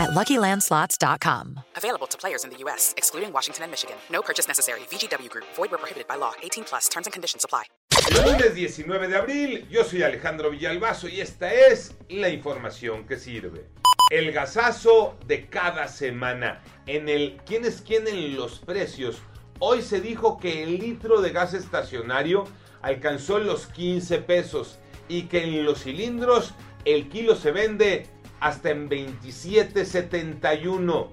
at LuckyLandSlots.com. Available to players in the U.S., excluding Washington and Michigan. No purchase necessary. VGW Group. Void where prohibited by law. 18 plus. Terms and conditions apply. Lunes 19 de abril, yo soy Alejandro Villalbazo y esta es la información que sirve. El gasazo de cada semana en el quién es quién en los precios. Hoy se dijo que el litro de gas estacionario alcanzó los 15 pesos y que en los cilindros el kilo se vende hasta en 27.71.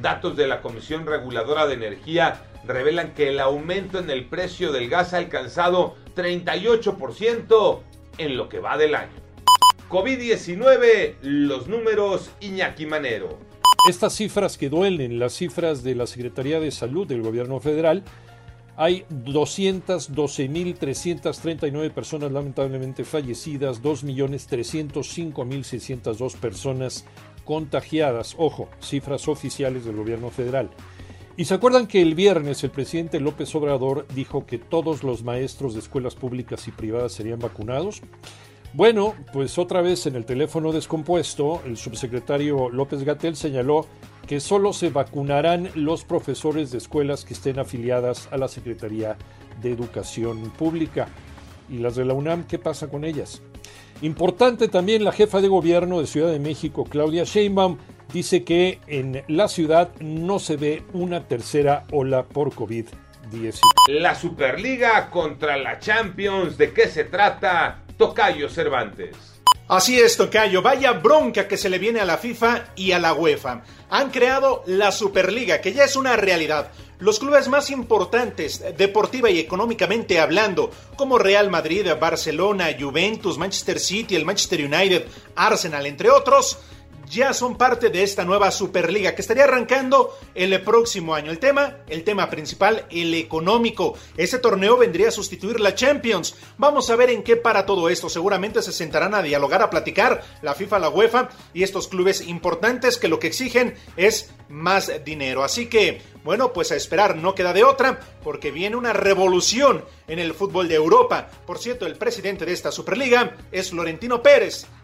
Datos de la Comisión Reguladora de Energía revelan que el aumento en el precio del gas ha alcanzado 38% en lo que va del año. COVID-19, los números Iñaki Manero. Estas cifras que duelen, las cifras de la Secretaría de Salud del Gobierno Federal, hay 212.339 personas lamentablemente fallecidas, 2.305.602 personas contagiadas. Ojo, cifras oficiales del gobierno federal. Y se acuerdan que el viernes el presidente López Obrador dijo que todos los maestros de escuelas públicas y privadas serían vacunados. Bueno, pues otra vez en el teléfono descompuesto, el subsecretario López Gatel señaló que solo se vacunarán los profesores de escuelas que estén afiliadas a la Secretaría de Educación Pública. ¿Y las de la UNAM qué pasa con ellas? Importante también la jefa de gobierno de Ciudad de México, Claudia Sheinbaum, dice que en la ciudad no se ve una tercera ola por COVID-19. La Superliga contra la Champions, ¿de qué se trata? Tocayo Cervantes. Así es, Tocayo. Vaya bronca que se le viene a la FIFA y a la UEFA. Han creado la Superliga, que ya es una realidad. Los clubes más importantes, deportiva y económicamente hablando, como Real Madrid, Barcelona, Juventus, Manchester City, el Manchester United, Arsenal, entre otros, ya son parte de esta nueva Superliga que estaría arrancando el próximo año. El tema, el tema principal, el económico. Ese torneo vendría a sustituir la Champions. Vamos a ver en qué para todo esto. Seguramente se sentarán a dialogar, a platicar la FIFA, la UEFA y estos clubes importantes que lo que exigen es más dinero. Así que, bueno, pues a esperar, no queda de otra, porque viene una revolución en el fútbol de Europa. Por cierto, el presidente de esta Superliga es Florentino Pérez,